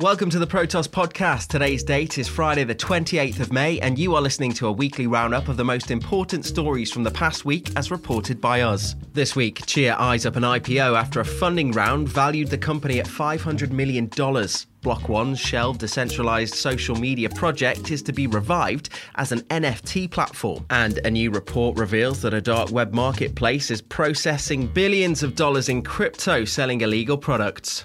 Welcome to the Protos podcast. Today's date is Friday, the 28th of May, and you are listening to a weekly roundup of the most important stories from the past week as reported by us. This week, Chia eyes up an IPO after a funding round valued the company at $500 million. Block One's shelved decentralized social media project is to be revived as an NFT platform. And a new report reveals that a dark web marketplace is processing billions of dollars in crypto selling illegal products.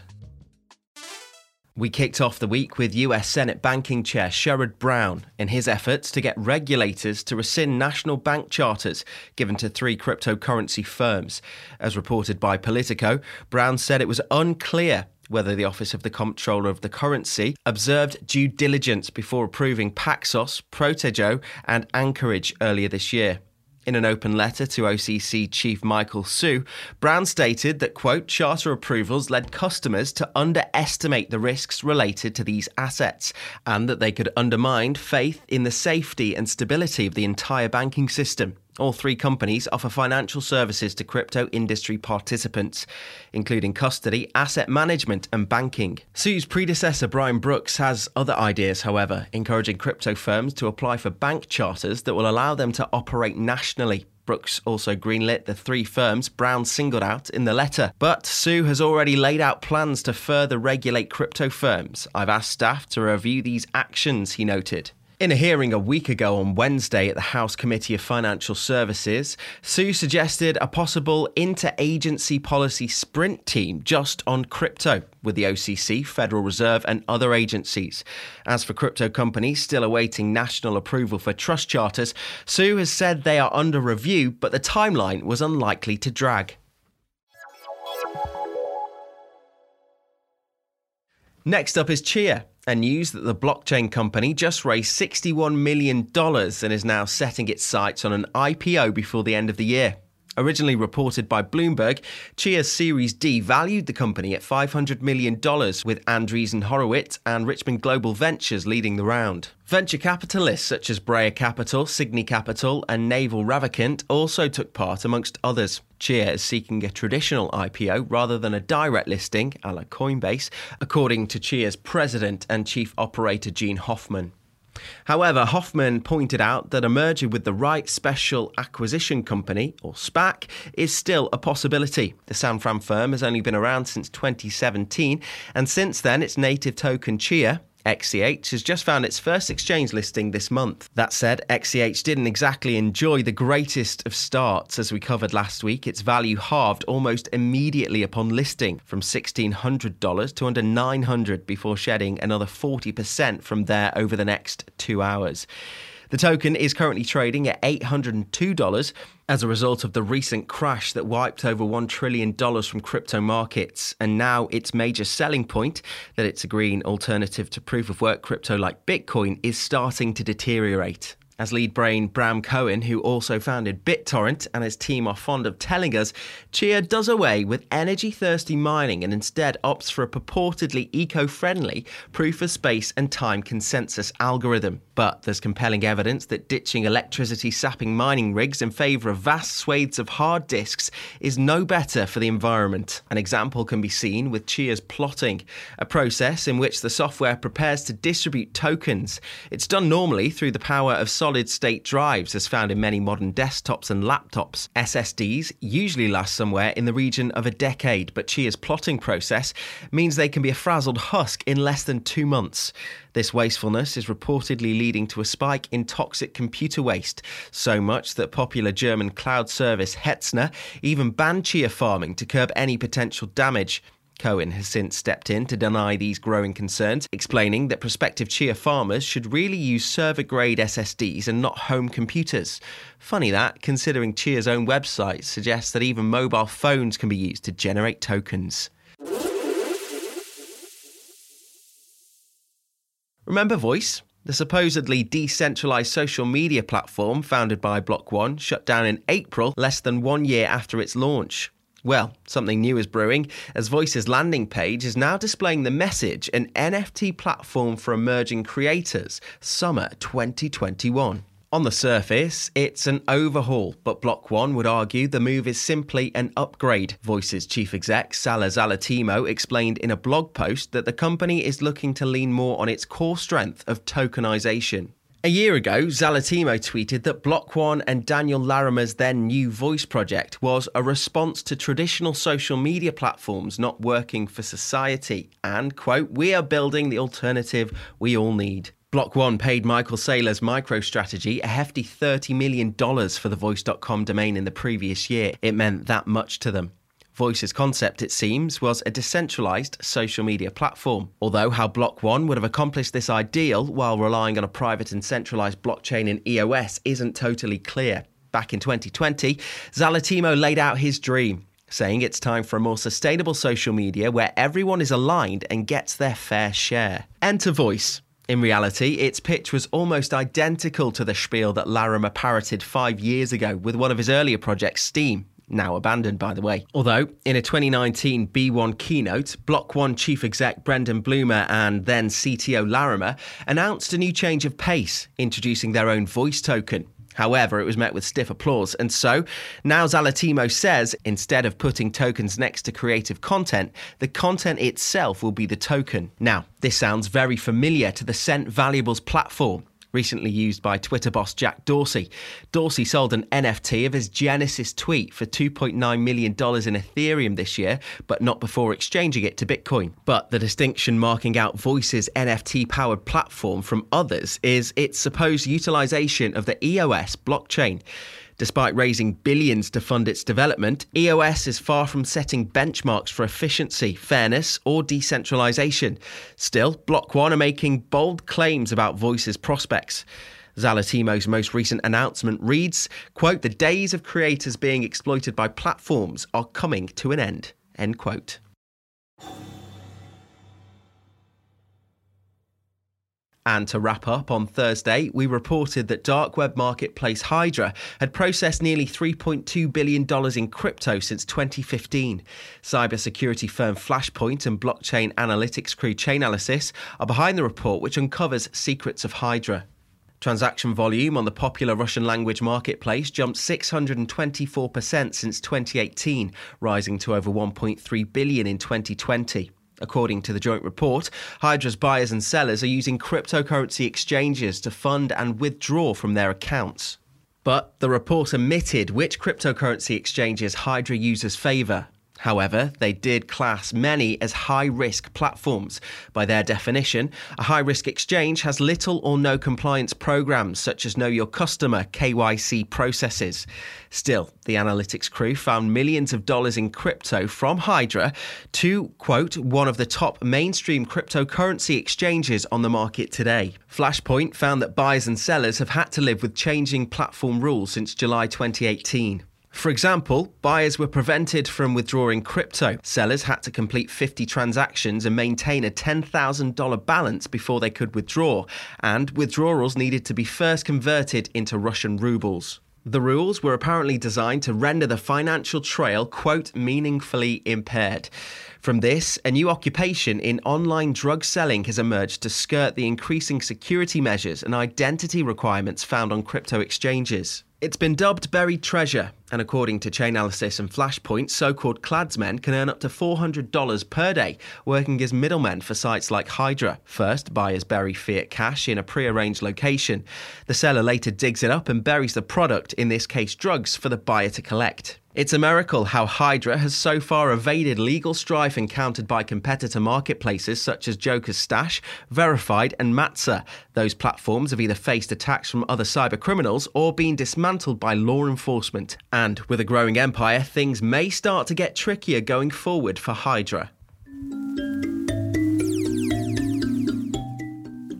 We kicked off the week with US Senate Banking Chair Sherrod Brown in his efforts to get regulators to rescind national bank charters given to three cryptocurrency firms. As reported by Politico, Brown said it was unclear whether the Office of the Comptroller of the Currency observed due diligence before approving Paxos, Protego, and Anchorage earlier this year. In an open letter to OCC Chief Michael Hsu, Brown stated that, quote, charter approvals led customers to underestimate the risks related to these assets and that they could undermine faith in the safety and stability of the entire banking system. All three companies offer financial services to crypto industry participants, including custody, asset management, and banking. Hsu's predecessor, Brian Brooks, has other ideas, however, encouraging crypto firms to apply for bank charters that will allow them to operate nationally. Brooks also greenlit the three firms Brown singled out in the letter. But Sue has already laid out plans to further regulate crypto firms. I've asked staff to review these actions, he noted. In a hearing a week ago on Wednesday at the House Committee of Financial Services, Hsu suggested a possible interagency policy sprint team just on crypto with the OCC, Federal Reserve, and other agencies. As for crypto companies still awaiting national approval for trust charters, Hsu has said they are under review, but the timeline was unlikely to drag. Next up is Chia and news that the blockchain company just raised $61 million and is now setting its sights on an IPO before the end of the year. Originally reported by Bloomberg, Chia's Series D valued the company at $500 million, with Andreessen Horowitz and Richmond Global Ventures leading the round. Venture capitalists such as Breyer Capital, Cygni Capital, and Naval Ravikant also took part, amongst others. Chia is seeking a traditional IPO rather than a direct listing, a la Coinbase, according to Chia's president and chief operator Gene Hoffman. However, Hoffman pointed out that a merger with the right special acquisition company, or SPAC, is still a possibility. The San Fran firm has only been around since 2017, and since then, its native token Chia XCH has just found its first exchange listing this month. That said, XCH didn't exactly enjoy the greatest of starts. As we covered last week, its value halved almost immediately upon listing from $1,600 to under 900 before shedding another 40% from there over the next two hours. The token is currently trading at $802 as a result of the recent crash that wiped over $1 trillion from crypto markets. And now its major selling point, that it's a green alternative to proof of work crypto like Bitcoin, is starting to deteriorate. As lead brain Bram Cohen, who also founded BitTorrent, and his team are fond of telling us, Chia does away with energy thirsty mining and instead opts for a purportedly eco friendly proof of space and time consensus algorithm. But there's compelling evidence that ditching electricity sapping mining rigs in favour of vast swathes of hard disks is no better for the environment. An example can be seen with Chia's plotting, a process in which the software prepares to distribute tokens. It's done normally through the power of solid state drives, as found in many modern desktops and laptops. SSDs usually last somewhere in the region of a decade, but Chia's plotting process means they can be a frazzled husk in less than two months. This wastefulness is reportedly leading to a spike in toxic computer waste, so much that popular German cloud service Hetzner even banned chia farming to curb any potential damage. Cohen has since stepped in to deny these growing concerns, explaining that prospective Chia farmers should really use server grade SSDs and not home computers. Funny that, considering Chia's own website suggests that even mobile phones can be used to generate tokens. Remember Voice? The supposedly decentralized social media platform founded by Block One shut down in April, less than one year after its launch. Well, something new is brewing, as Voice's landing page is now displaying the message an NFT platform for emerging creators, summer 2021. On the surface, it's an overhaul, but Block One would argue the move is simply an upgrade. Voice's chief exec, Salah Zalatimo, explained in a blog post that the company is looking to lean more on its core strength of tokenization. A year ago, Zalatimo tweeted that Block One and Daniel Larimer's then new voice project was a response to traditional social media platforms not working for society, and, quote, we are building the alternative we all need. Block One paid Michael Saylor's MicroStrategy a hefty $30 million for the Voice.com domain in the previous year. It meant that much to them. Voice's concept, it seems, was a decentralized social media platform. Although how Block One would have accomplished this ideal while relying on a private and centralized blockchain in EOS isn't totally clear. Back in 2020, Zalatimo laid out his dream, saying it's time for a more sustainable social media where everyone is aligned and gets their fair share. Enter Voice. In reality, its pitch was almost identical to the spiel that Larimer parroted five years ago with one of his earlier projects, Steem, now abandoned by the way. Although, in a 2019 B1 keynote, Block 1 chief exec Brendan Blumer and then CTO Larimer announced a new change of pace, introducing their own voice token. However, it was met with stiff applause, and so now Zalatimo says instead of putting tokens next to creative content, the content itself will be the token. Now, this sounds very familiar to the Cent Valuables platform recently used by Twitter boss Jack Dorsey. Dorsey sold an NFT of his Genesis tweet for $2.9 million in Ethereum this year, but not before exchanging it to Bitcoin. But the distinction marking out Voice's NFT powered platform from others is its supposed utilization of the EOS blockchain. Despite raising billions to fund its development, EOS is far from setting benchmarks for efficiency, fairness, or decentralization. Still, Block One are making bold claims about Voice's prospects. Zalatimo's most recent announcement reads, quote, the days of creators being exploited by platforms are coming to an end, end quote. And to wrap up, on Thursday, we reported that dark web marketplace Hydra had processed nearly $3.2 billion in crypto since 2015. Cybersecurity firm Flashpoint and blockchain analytics crew Chainalysis are behind the report, which uncovers secrets of Hydra. Transaction volume on the popular Russian language marketplace jumped 624% since 2018, rising to over 1.3 billion in 2020. According to the joint report, Hydra's buyers and sellers are using cryptocurrency exchanges to fund and withdraw from their accounts. But the report omitted which cryptocurrency exchanges Hydra users favour However, they did class many as high risk platforms. By their definition, a high risk exchange has little or no compliance programs such as Know Your Customer KYC processes. Still, the analytics crew found millions of dollars in crypto from Hydra to, quote, one of the top mainstream cryptocurrency exchanges on the market today. Flashpoint found that buyers and sellers have had to live with changing platform rules since July 2018. For example, buyers were prevented from withdrawing crypto. Sellers had to complete 50 transactions and maintain a $10,000 balance before they could withdraw, and withdrawals needed to be first converted into Russian rubles. The rules were apparently designed to render the financial trail, quote, meaningfully impaired. From this, a new occupation in online drug selling has emerged to skirt the increasing security measures and identity requirements found on crypto exchanges. It's been dubbed buried treasure, and according to Chainalysis and Flashpoint, so called kladmen can earn up to $400 per day working as middlemen for sites like Hydra. First, buyers bury fiat cash in a pre arranged location. The seller later digs it up and buries the product, in this case drugs, for the buyer to collect. It's a miracle how Hydra has so far evaded legal strife encountered by competitor marketplaces such as Joker's Stash, Verified, and Maza. Those platforms have either faced attacks from other cyber criminals or been dismantled by law enforcement. And with a growing empire, things may start to get trickier going forward for Hydra.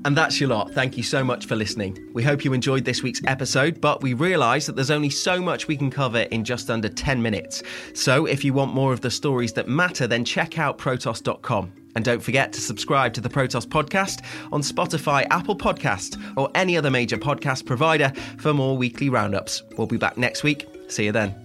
And that's your lot. Thank you so much for listening. We hope you enjoyed this week's episode, but we realise that there's only so much we can cover in just under 10 minutes. So if you want more of the stories that matter, then check out Protos.com. And don't forget to subscribe to the Protos podcast on Spotify, Apple Podcast, or any other major podcast provider for more weekly roundups. We'll be back next week. See you then.